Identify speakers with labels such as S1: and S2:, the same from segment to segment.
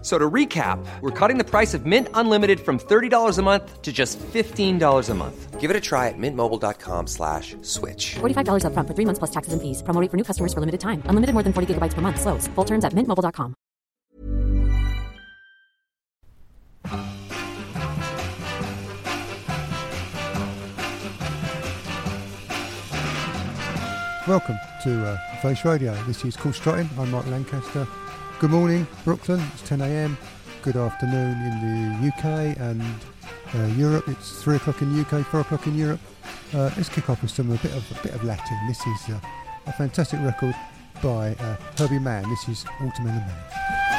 S1: F- So to recap, we're cutting the price of Mint Unlimited from $30 a month to just $15 a month.
S2: Give it a try at mintmobile.com slash switch.
S3: $45 upfront for three months plus taxes and fees. Promo rate for new customers for limited time. Unlimited more than 40 gigabytes per month. Slows. Full terms at mintmobile.com.
S4: Welcome to uh, Face Radio. This is Cool Strutting. I'm Mark Lancaster. Good morning, Brooklyn. It's 10 a.m. Good afternoon in the UK and uh, Europe. It's three o'clock in the UK, four o'clock in Europe. Uh, let's kick off with some a bit of a bit of Latin. This is uh, a fantastic record by uh, Herbie Mann. This is the Man.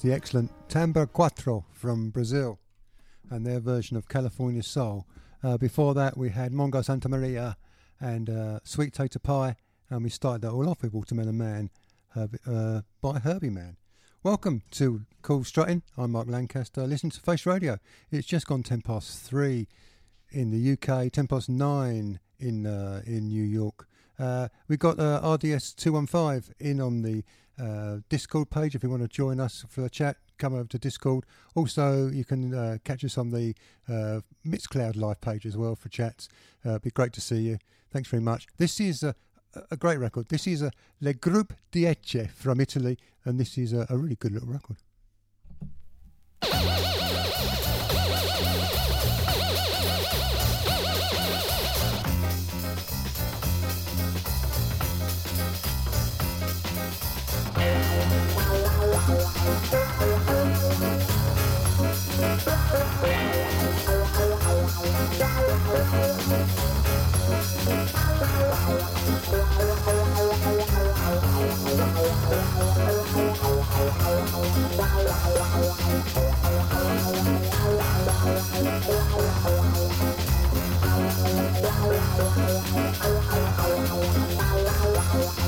S5: The
S4: excellent Tambor Quattro from Brazil and their version of California Soul. Uh, before that, we had Mongo Santamaria and uh, Sweet Tater Pie, and we started that all off with Watermelon Man uh, by Herbie Mann. Welcome to Cool Strutting. I'm Mark Lancaster. Listen to Face Radio. It's just gone 10 past 3 in the UK, 10 past 9 in uh, in New York. Uh, we've got uh, RDS 215 in on the uh, Discord page if you want to join us for a chat. Come over to Discord. Also, you can uh, catch us on the uh, Mixcloud live page as well for chats. Uh, it'd be great to see you. Thanks very much. This is a, a great record. This is a Le Groupe Dieci from Italy, and this is a, a really good little record.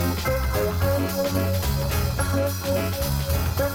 S4: Thank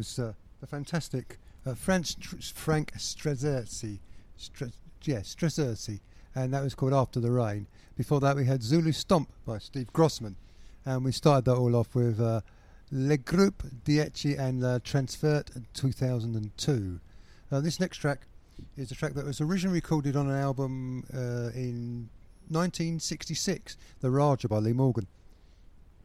S4: Was uh, the fantastic uh, Frank, Str- Frank Strzerzerski. Stre- yeah, Strzerzerski. And that was called After the Rain. Before that, we had Zulu Stomp by Steve Grossman. And we started that all off with uh, Le Groupe Dieci and uh, Transfert 2002. Uh, this next track is a track that was originally recorded on an album uh, in 1966, The Rajah by Lee Morgan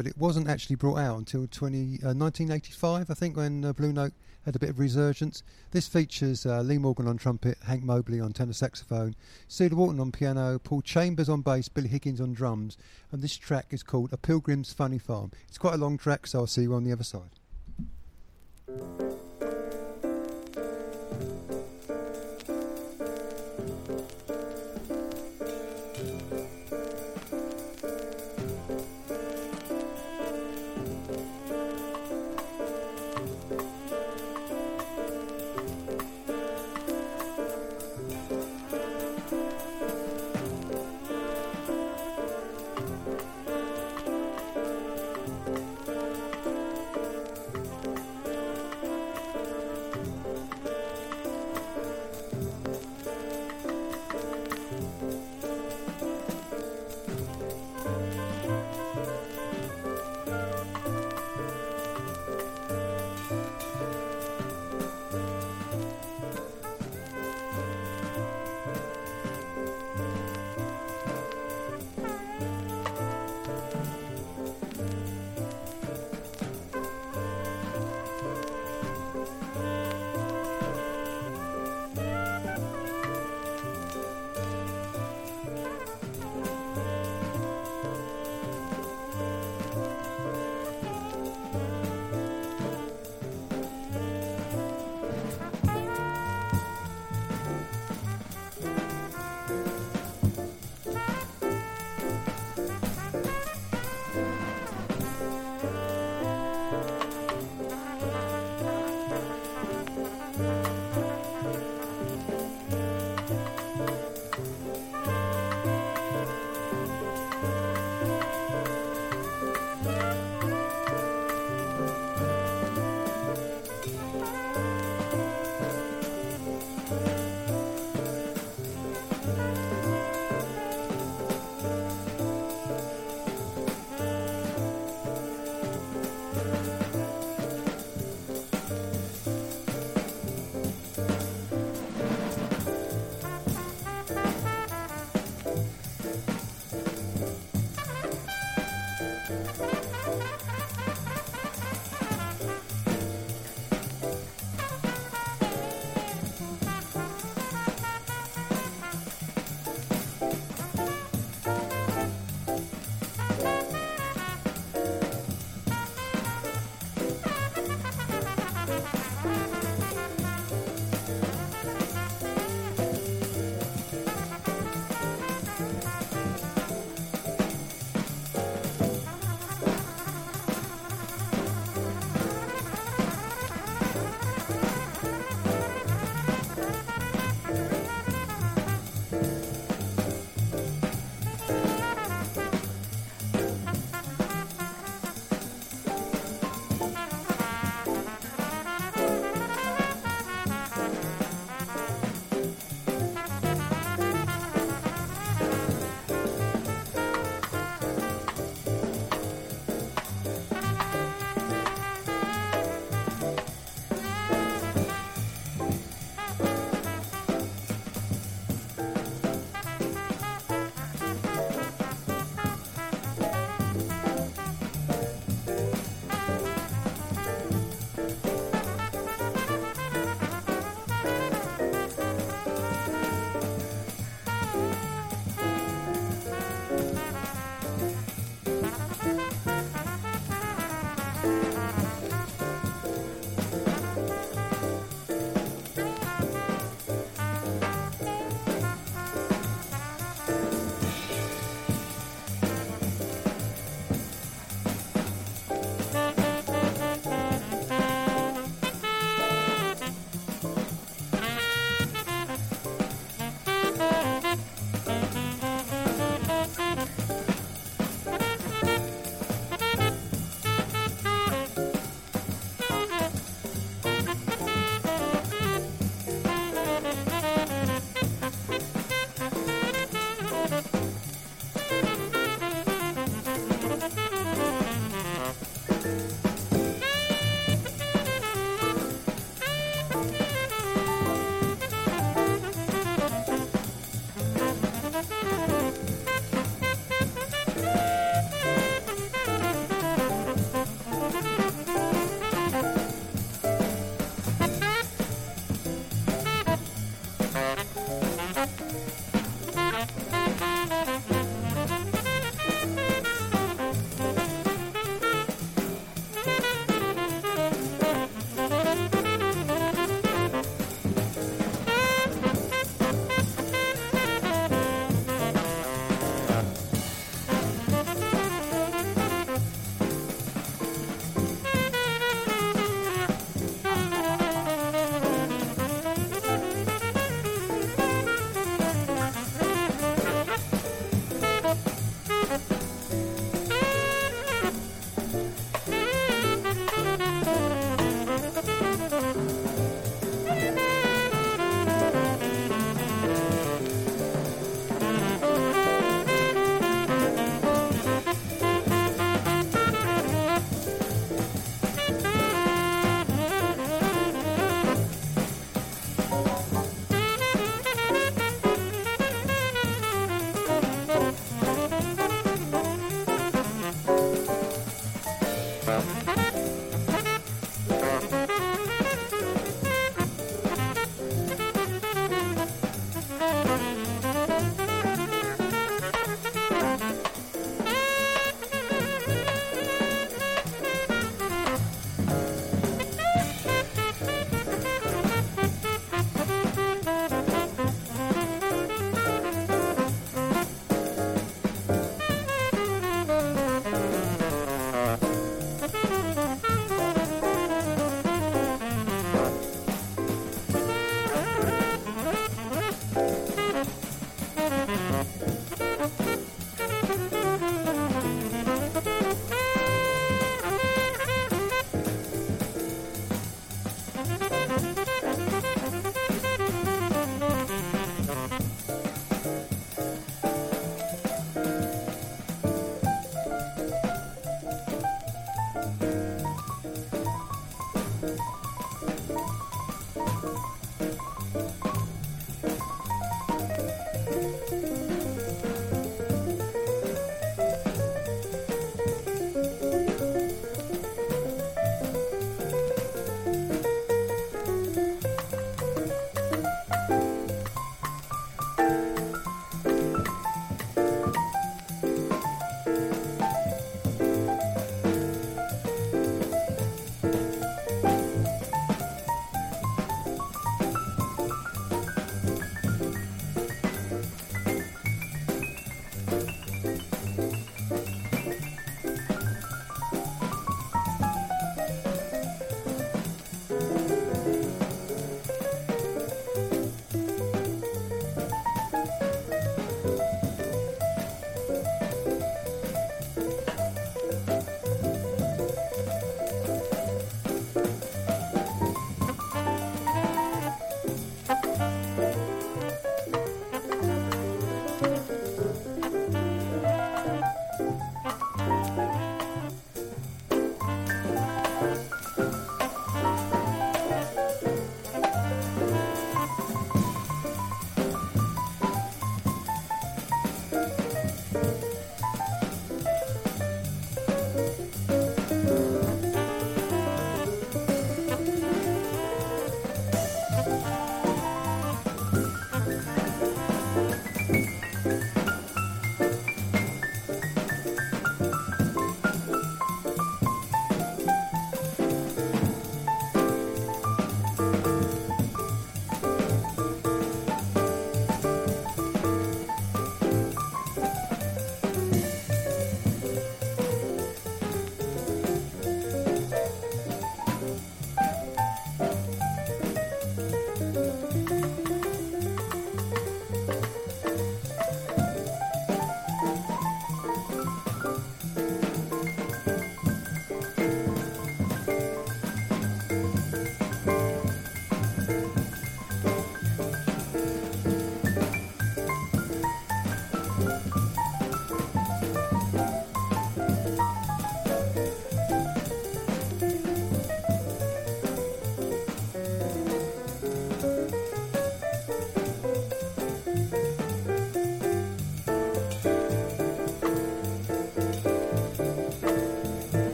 S4: but it wasn't actually brought out until 20, uh, 1985, I think, when uh, Blue Note had a bit of resurgence. This features uh, Lee Morgan on trumpet, Hank Mobley on tenor saxophone, Cedar Walton on piano, Paul Chambers on bass, Billy Higgins on drums, and this track is called A Pilgrim's Funny Farm. It's quite a long track, so I'll see you on the other side.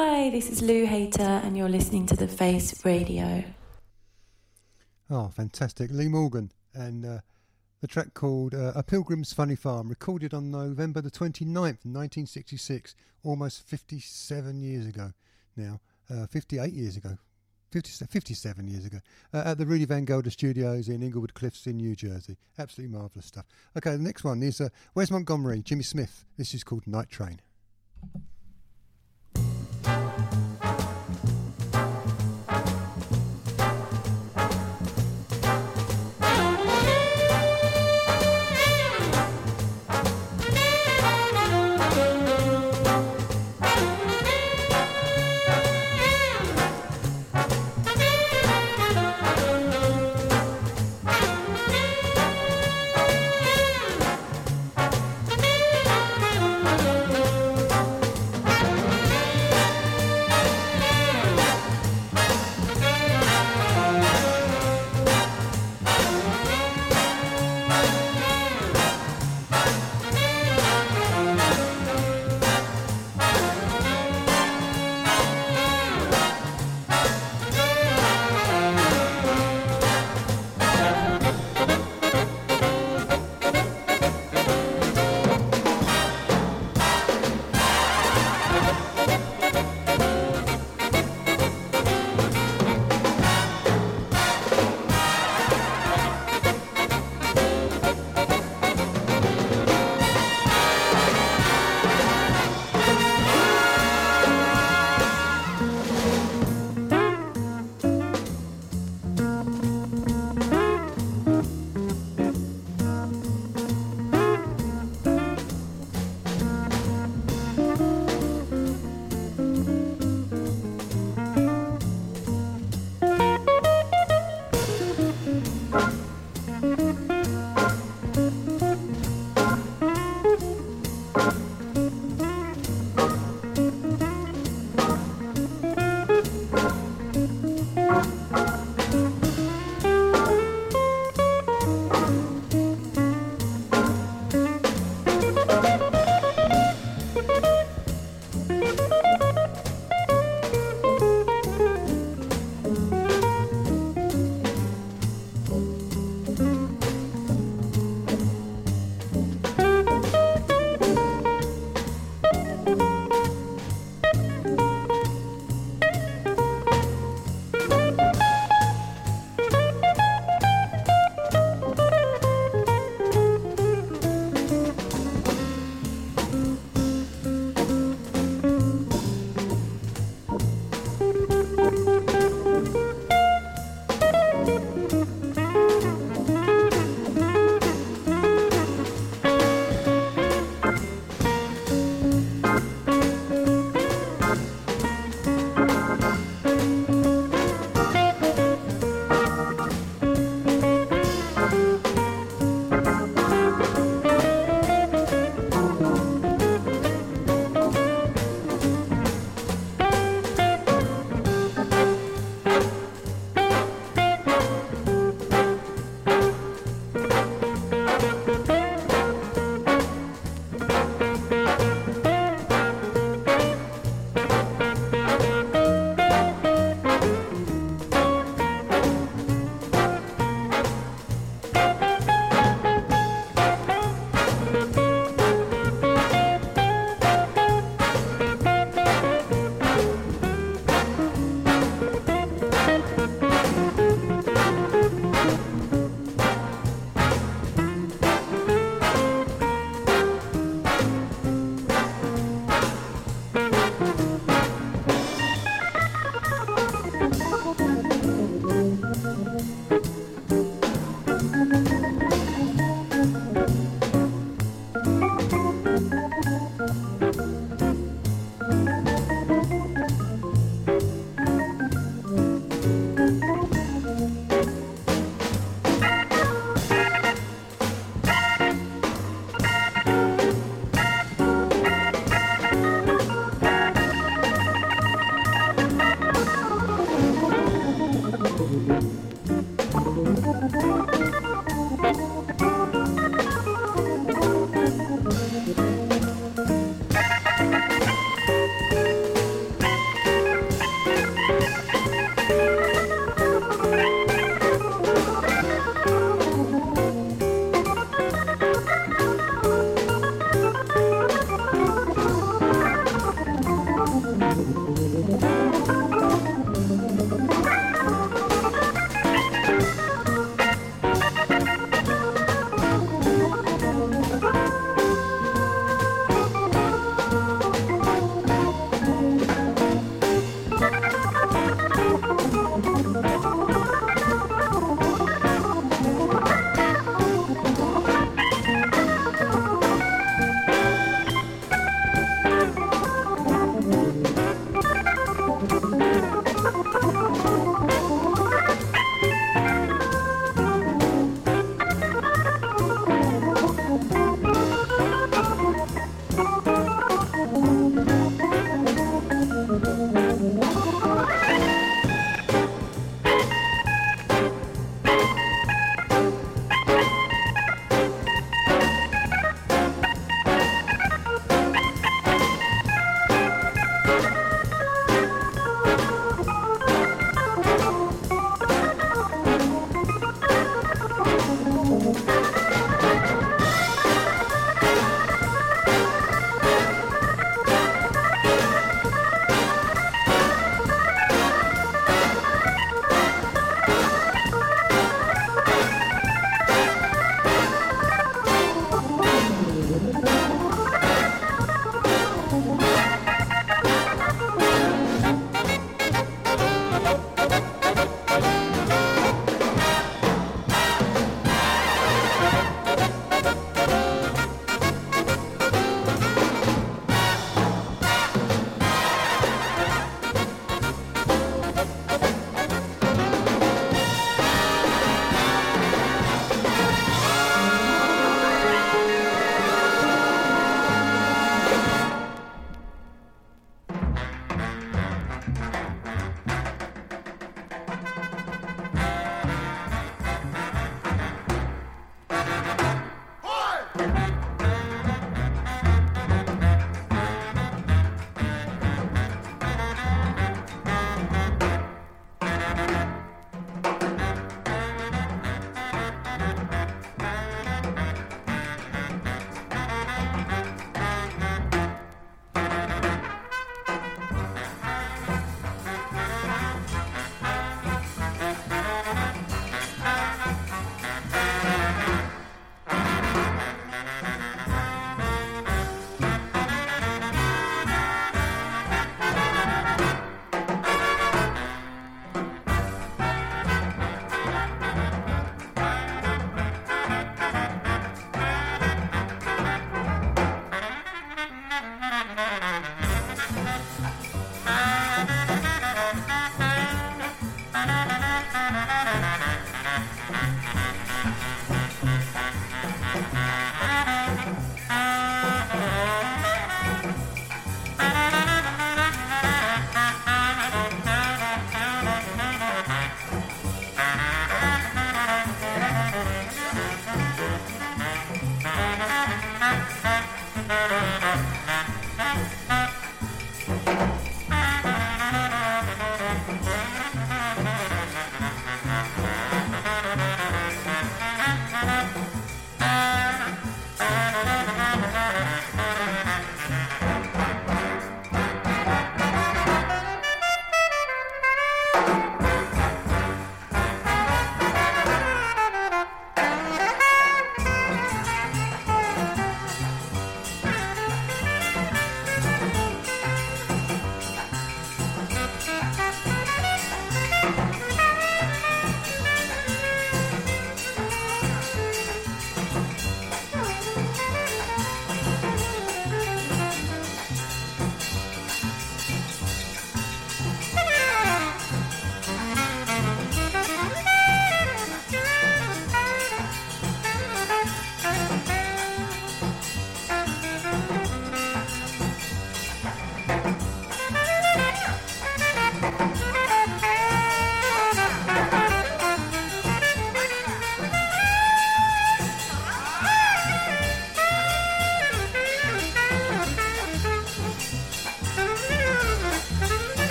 S6: Hi, this is Lou Hater, and you're listening to The Face Radio.
S4: Oh, fantastic. Lee Morgan and uh, the track called uh, A Pilgrim's Funny Farm, recorded on November the 29th, 1966, almost 57 years ago now, uh, 58 years ago. 50, 57 years ago uh, at the Rudy Van Gelder Studios in Englewood Cliffs in New Jersey. Absolutely marvellous stuff. Okay, the next one is uh, Wes Montgomery, Jimmy Smith. This is called Night Train.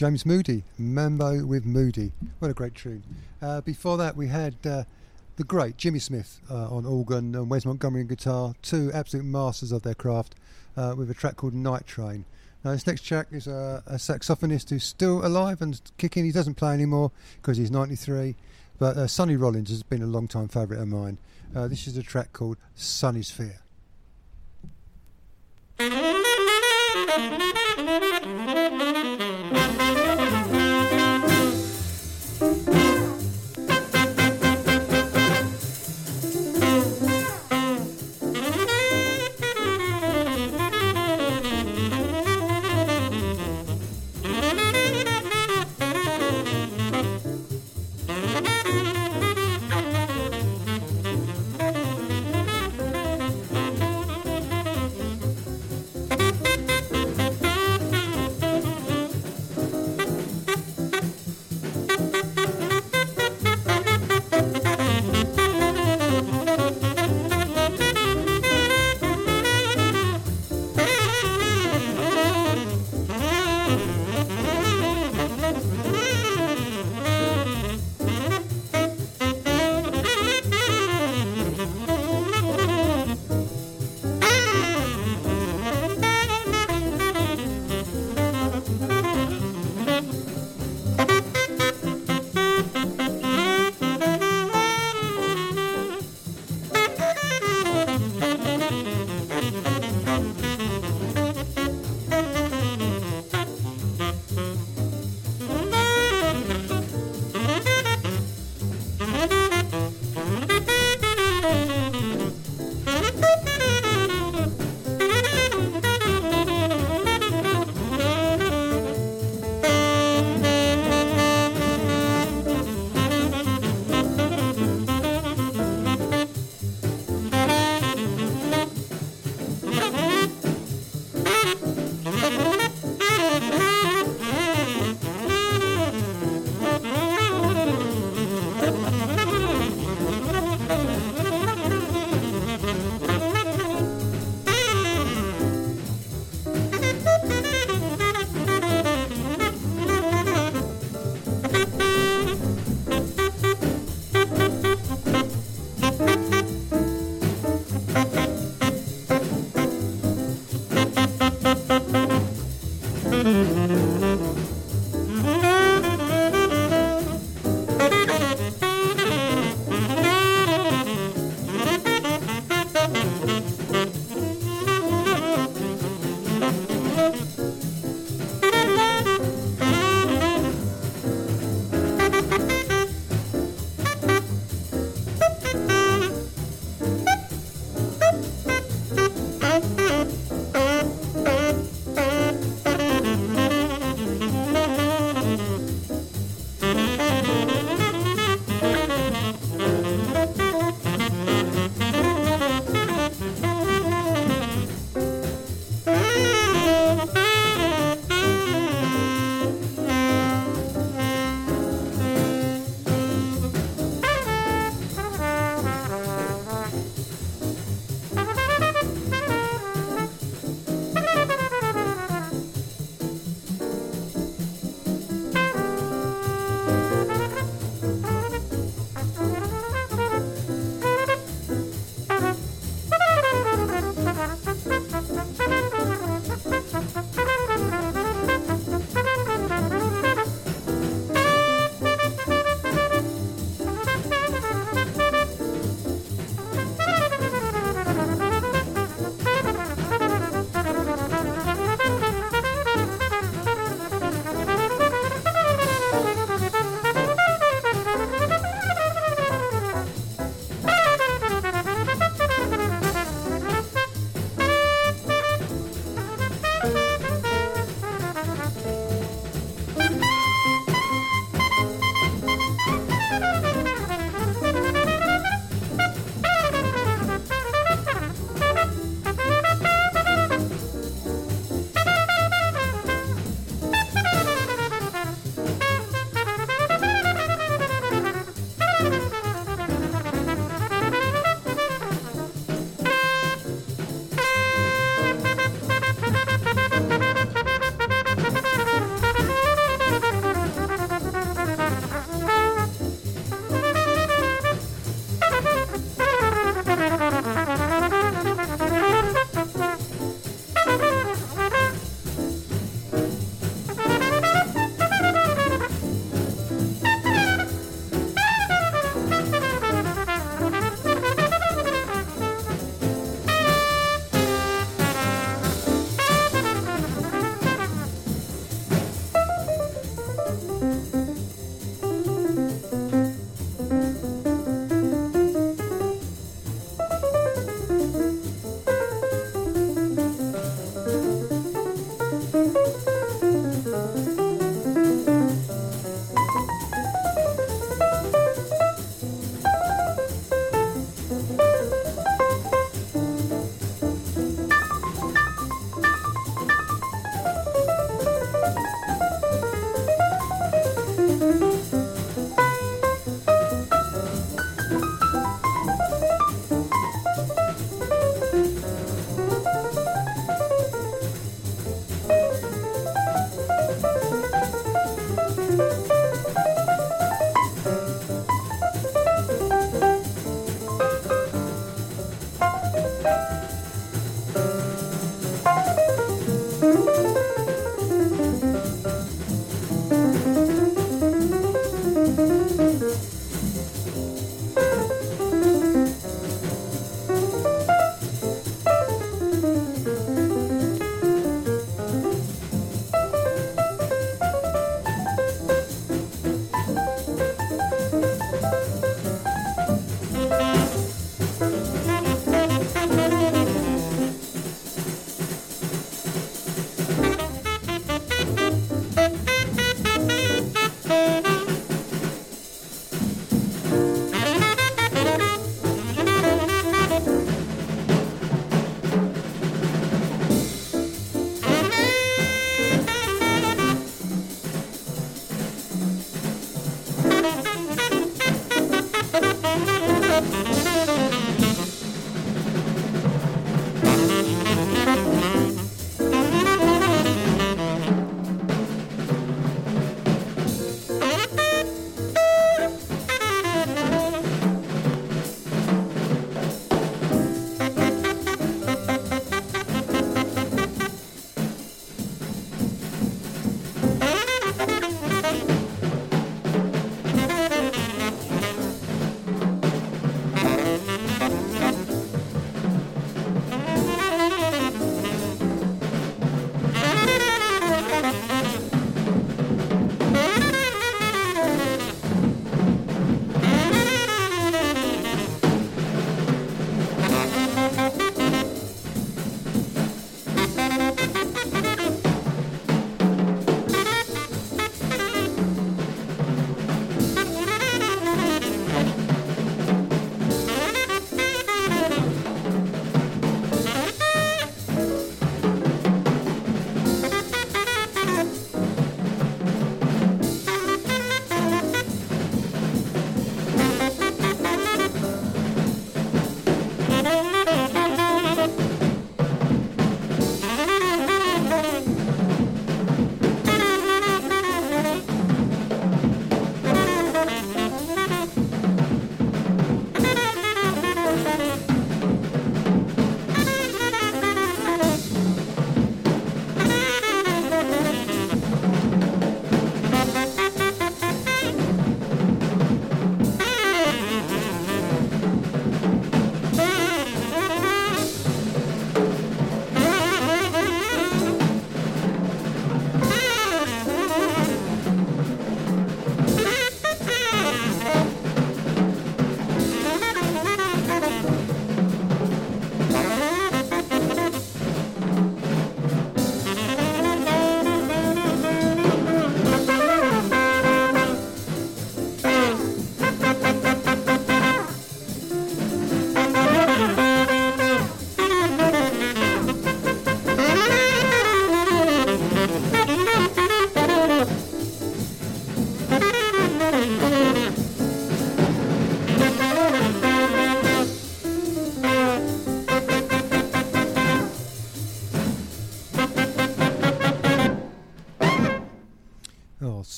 S4: James Moody, Mambo with Moody. What a great tune. Uh, before that, we had uh, the great Jimmy Smith uh, on organ and Wes Montgomery on guitar, two absolute masters of their craft, uh, with a track called Night Train. Now, this next track is a, a saxophonist who's still alive and kicking. He doesn't play anymore because he's 93, But uh, Sonny Rollins has been a long time favourite of mine. Uh, this is a track called
S5: Sonnysphere.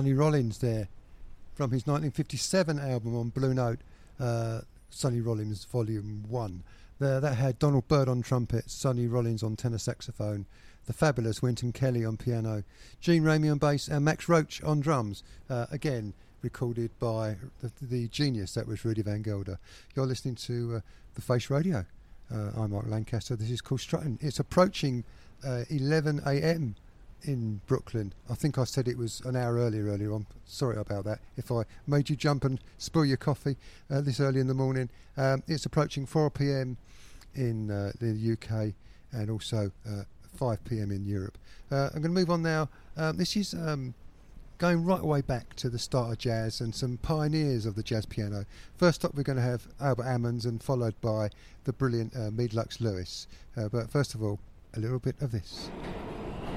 S4: Sonny Rollins there from his 1957 album on Blue Note, uh, Sonny Rollins Volume 1. There, that had Donald Byrd on trumpet, Sonny Rollins on tenor saxophone, the fabulous Wynton Kelly on piano, Gene Ramey on bass, and Max Roach on drums. Uh, again, recorded by the, the, genius that was Rudy Van Gelder. You're listening to uh, The Face Radio. Uh, I'm Mark Lancaster. This is Cool Struttin'. It's approaching uh, 11 a.m. in Brooklyn. I think I said it was an hour earlier earlier on. Sorry about that. If I made you jump and spill your coffee uh, this early in the morning, um, it's approaching 4 p.m. in uh, the UK and also uh, 5 p.m. in Europe. Uh, I'm going to move on now. Um, this is um, going right away back to the start of jazz and some pioneers of the jazz piano. First up, we're going to have Albert Ammons and followed by the brilliant uh, Meade Lux Lewis. Uh, but first of all, a little bit of this.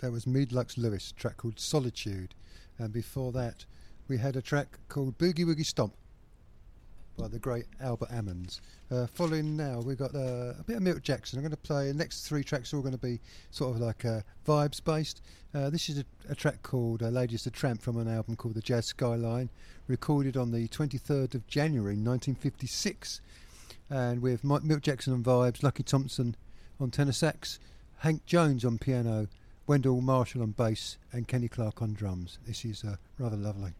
S4: That was Meade Lux Lewis, track called Solitude, and before that we had a track called Boogie Woogie Stomp by the great Albert Ammons. Uh, following now, we've got uh, a bit of Milt Jackson. I'm going to play the next three tracks. Are all going to be sort of like uh, vibes based. Uh, this is a, a track called uh, "Ladies the Tramp" from an album called "The Jazz Skyline," recorded on the 23rd of January 1956, and with Mike Milt Jackson on vibes, Lucky Thompson on tenor sax, Hank Jones on piano, Wendell Marshall on bass, and Kenny Clarke on drums. This is uh, rather lovely.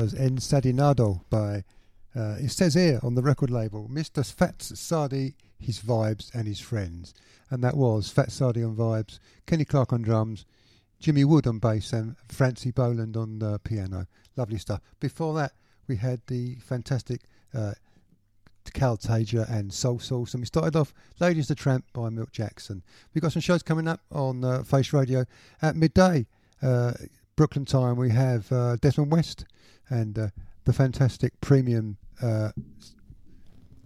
S4: Was Ensadinado by, uh, it says here on the record label, Mr. Fat Sadi, his vibes and his friends. And that was Fat Sadi on vibes, Kenny Clarke on drums, Jimmy Woode on bass, and Francy Boland on the piano. Lovely stuff. Before that, we had the fantastic uh, Cal Tjader and Soul Sauce. And we started off Ladies the Tramp by Milt Jackson. We've got some shows coming up on uh, Face Radio at midday. Uh, Brooklyn time, we have uh, Desmond West and uh, the fantastic premium uh,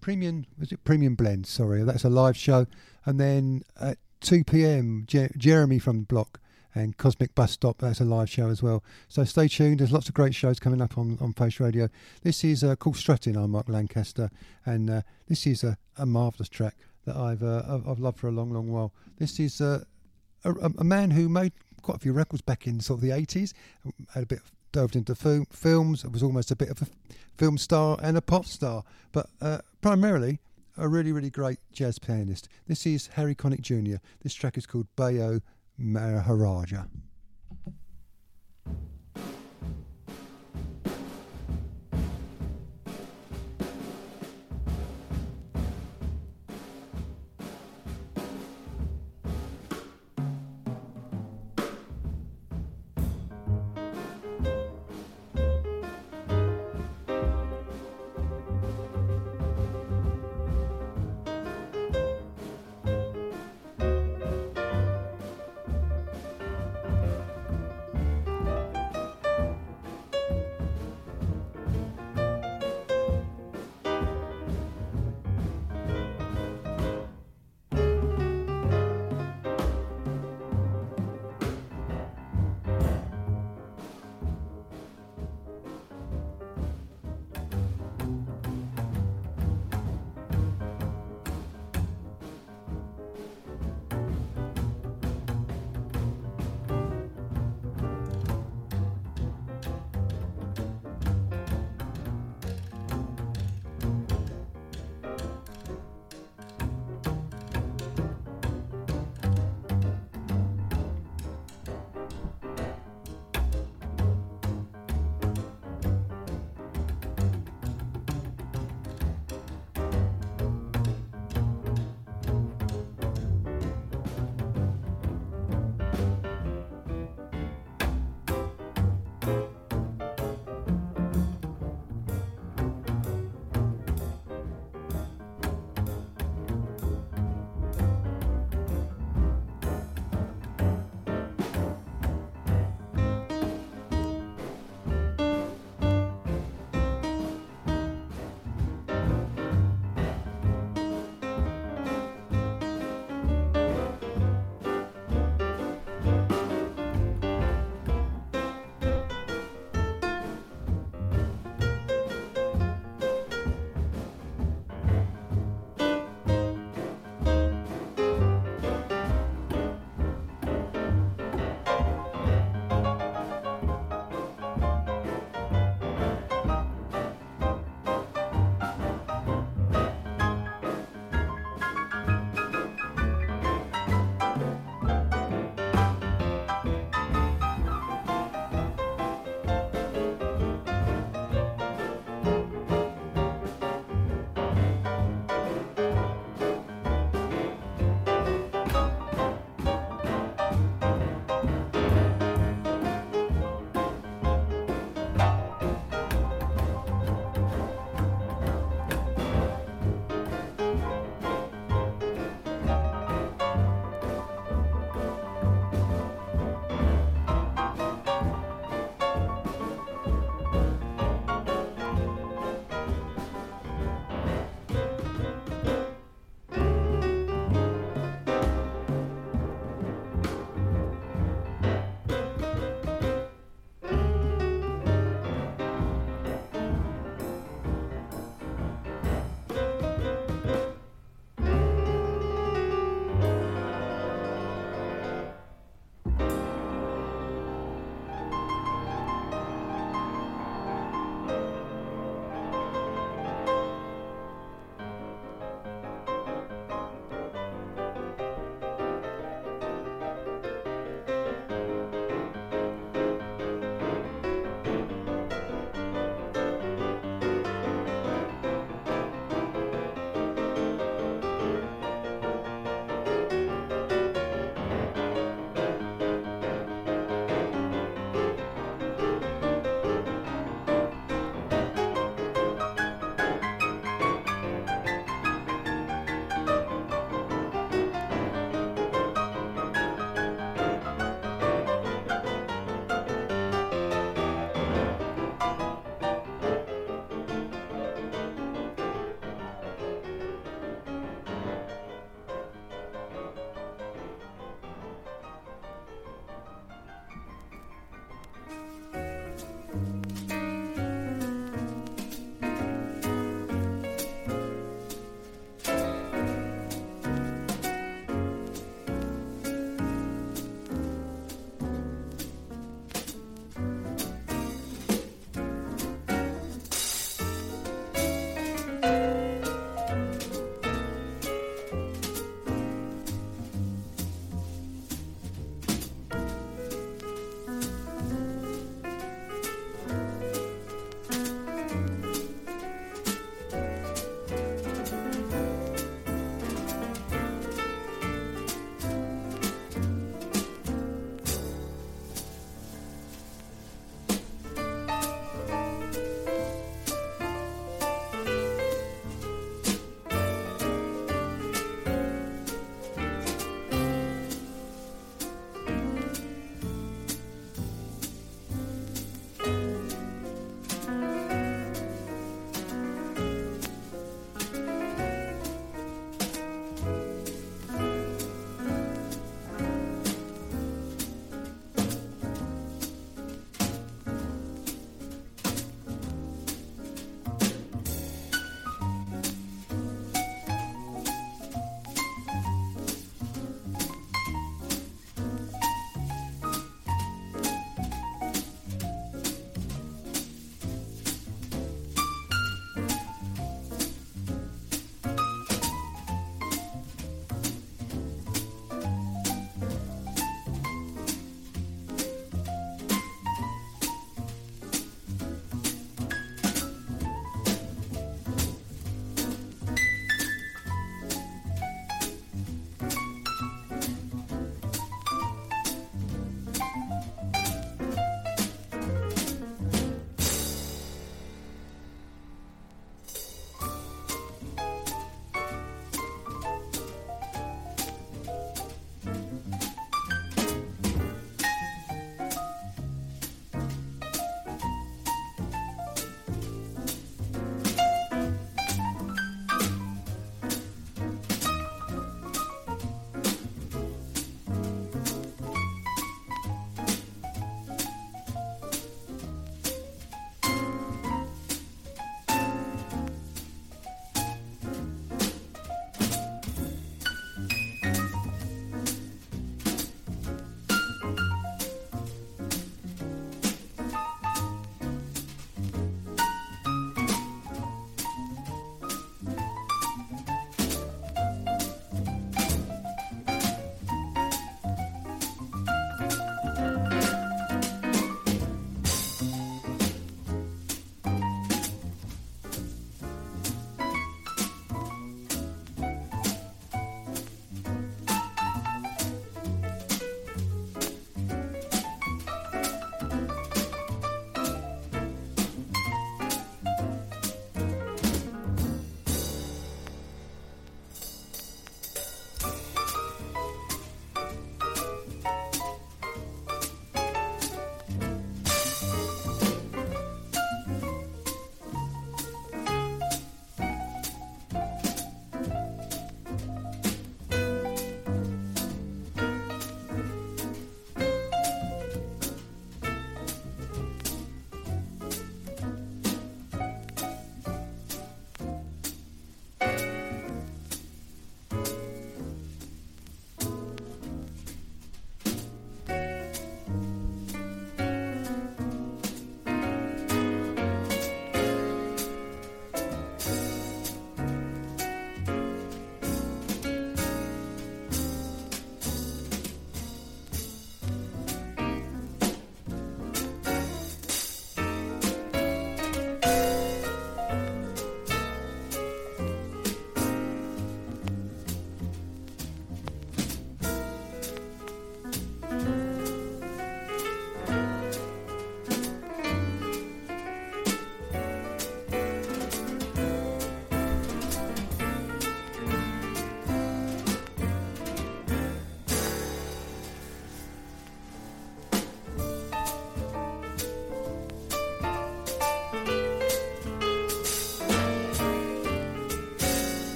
S4: premium was it premium blend? Sorry that's a live show. And then at 2 p.m Je- jeremy from the block and cosmic bus stop that's a live show as well. So stay tuned there's lots of great shows coming up on, on face radio. This is uh, Cool Struttin' i'm mark lancaster and uh, this is a, a marvelous track that i've uh, I've, I've loved for a long long while. This is uh, a, a man who made quite a few records back in sort of the 80s had a bit delved into film, films. Was almost a bit of a film star and a pop star. But uh, primarily a really really great jazz pianist. This is harry connick jr this track is called Bayou Maharajah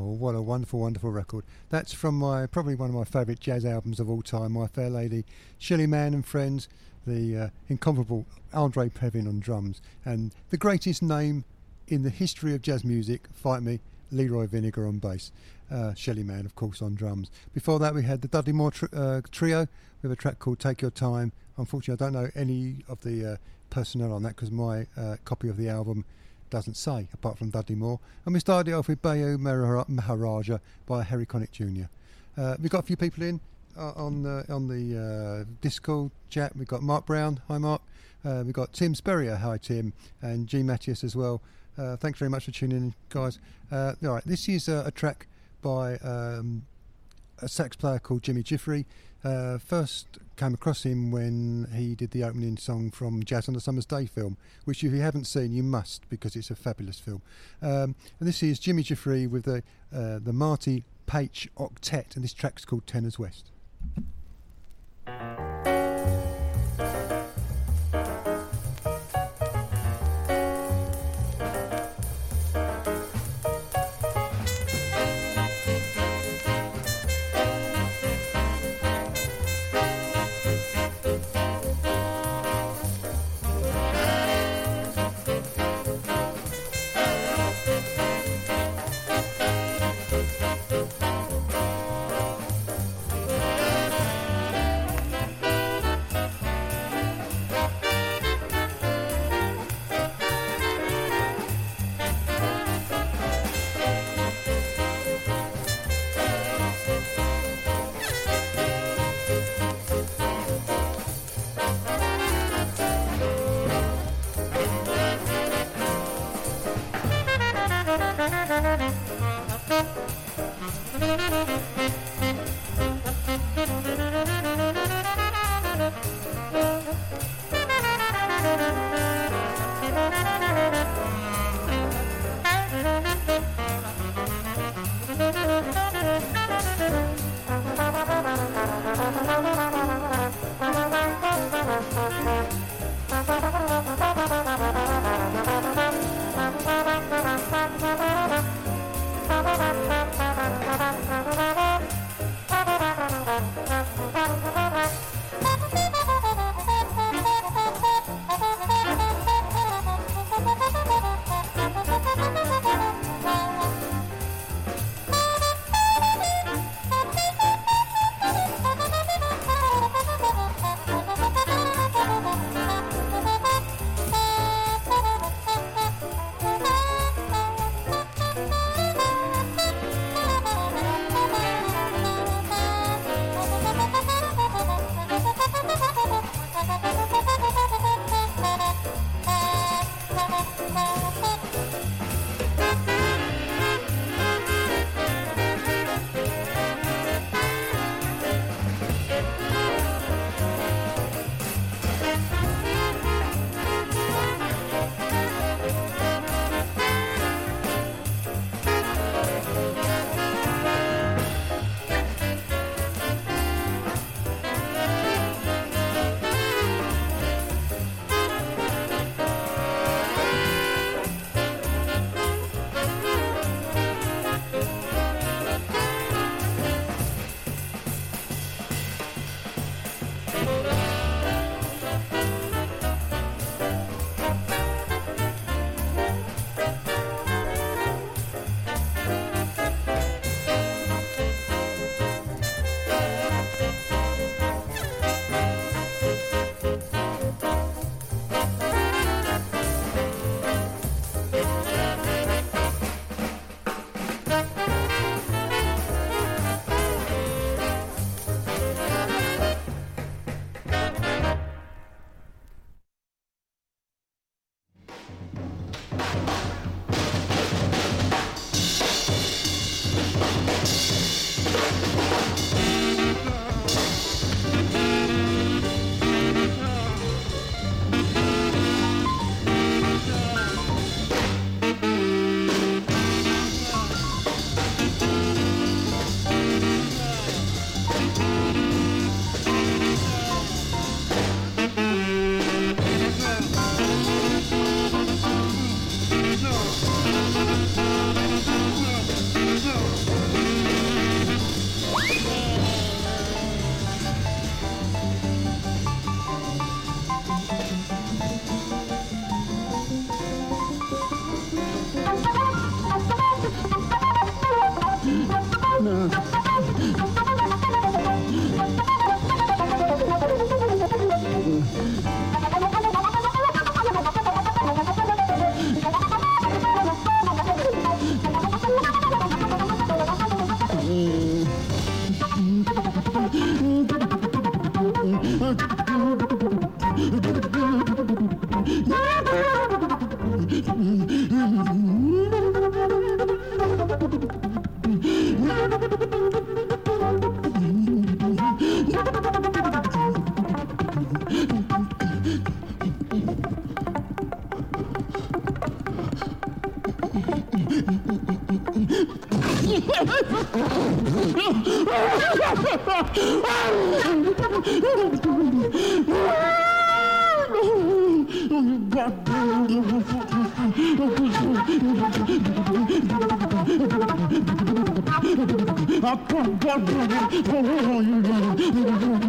S4: what a wonderful, wonderful record. That's from my probably one of my favourite jazz albums of all time, My Fair Lady, Shelly Manne and Friends, the uh, incomparable Andre Previn on drums, and the greatest name in the history of jazz music, fight me, Leroy Vinnegar on bass, uh, Shelly Manne, of course, on drums. Before that, we had the Dudley Moore tr- uh, trio with a track called Take Your Time. Unfortunately, I don't know any of the uh, personnel on that because my uh, copy of the album doesn't say, apart from Dudley Moore. And we started off with Mahara- Maharajah by Harry Connick Jr. Uh, we've got a few people in uh, on the on the uh, Discord chat. We've got Mark Brown. Hi, Mark. Uh, we've got Tim Spurrier. Hi, Tim. And G. Matthias as well. Uh, thanks very much for tuning in, guys. Uh, all right, this is uh, a track by um, a sax player called Jimmy Giuffre. Uh, first came across him when he did the opening song from Jazz on a Summer's Day film, which if you haven't seen, you must because it's a fabulous film. Um, and this is Jimmy Giuffre with the uh, the Marty Paich Octet, and this track's called Tenors West.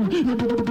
S5: Rolling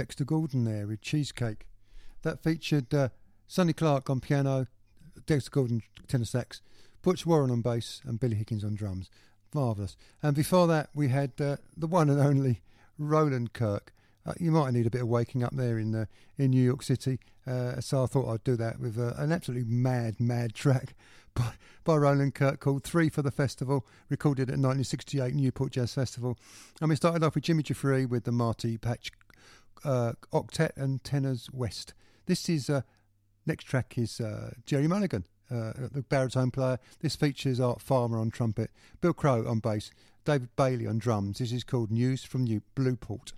S4: Dexter Gordon there with Cheesecake. That featured uh, Sonny Clark on piano, Dexter Gordon tenor sax, Butch Warren on bass, and Billy Higgins on drums. Marvellous. And before that, we had uh, the one and only Roland Kirk. Uh, you might need a bit of waking up there in in New York City. Uh, so I thought I'd do that with uh, an absolutely mad, mad track by, by Roland Kirk called Three for the Festival, recorded at 1968 Newport Jazz Festival. And we started off with Jimmy Giuffre with the Marty Paich uh, Octet and Tenors West. This is uh, next track is uh, Gerry Mulligan, uh, the baritone player. This features Art Farmer on trumpet, Bill Crow on bass, David Bailey on drums. This is called News from New Blueport.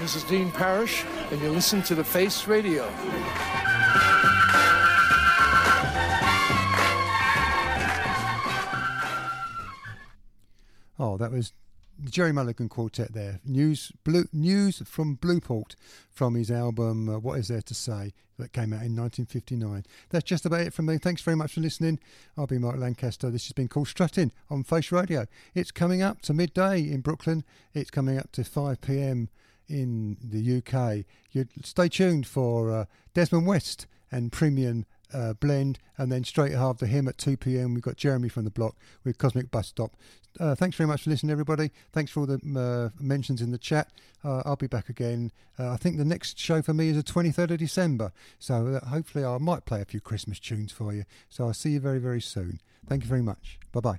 S7: This is Dean Parrish, and you listen to The Face Radio.
S4: Oh, that was Gerry Mulligan Quartet there. News, blue, news from Blueport from his album uh, What Is There to Say that came out in 1959. That's just about it from me. Thanks very much for listening. I'll be Mark Lancaster. This has been Cool Struttin' on Face Radio. It's coming up to midday in Brooklyn. It's coming up to 5 p.m. in the UK. You stay tuned for uh, Desmond West and Premium uh, Blend, and then straight after him at 2 p.m. we've got Jeremy from the block with Cosmic Bus Stop. Uh, thanks very much for listening, everybody. Thanks for all the uh, mentions in the chat. Uh, I'll be back again. Uh, I think the next show for me is the 23rd of December, so hopefully I might play a few Christmas tunes for you. So I'll see you very, very soon. Thank you very much. Bye bye.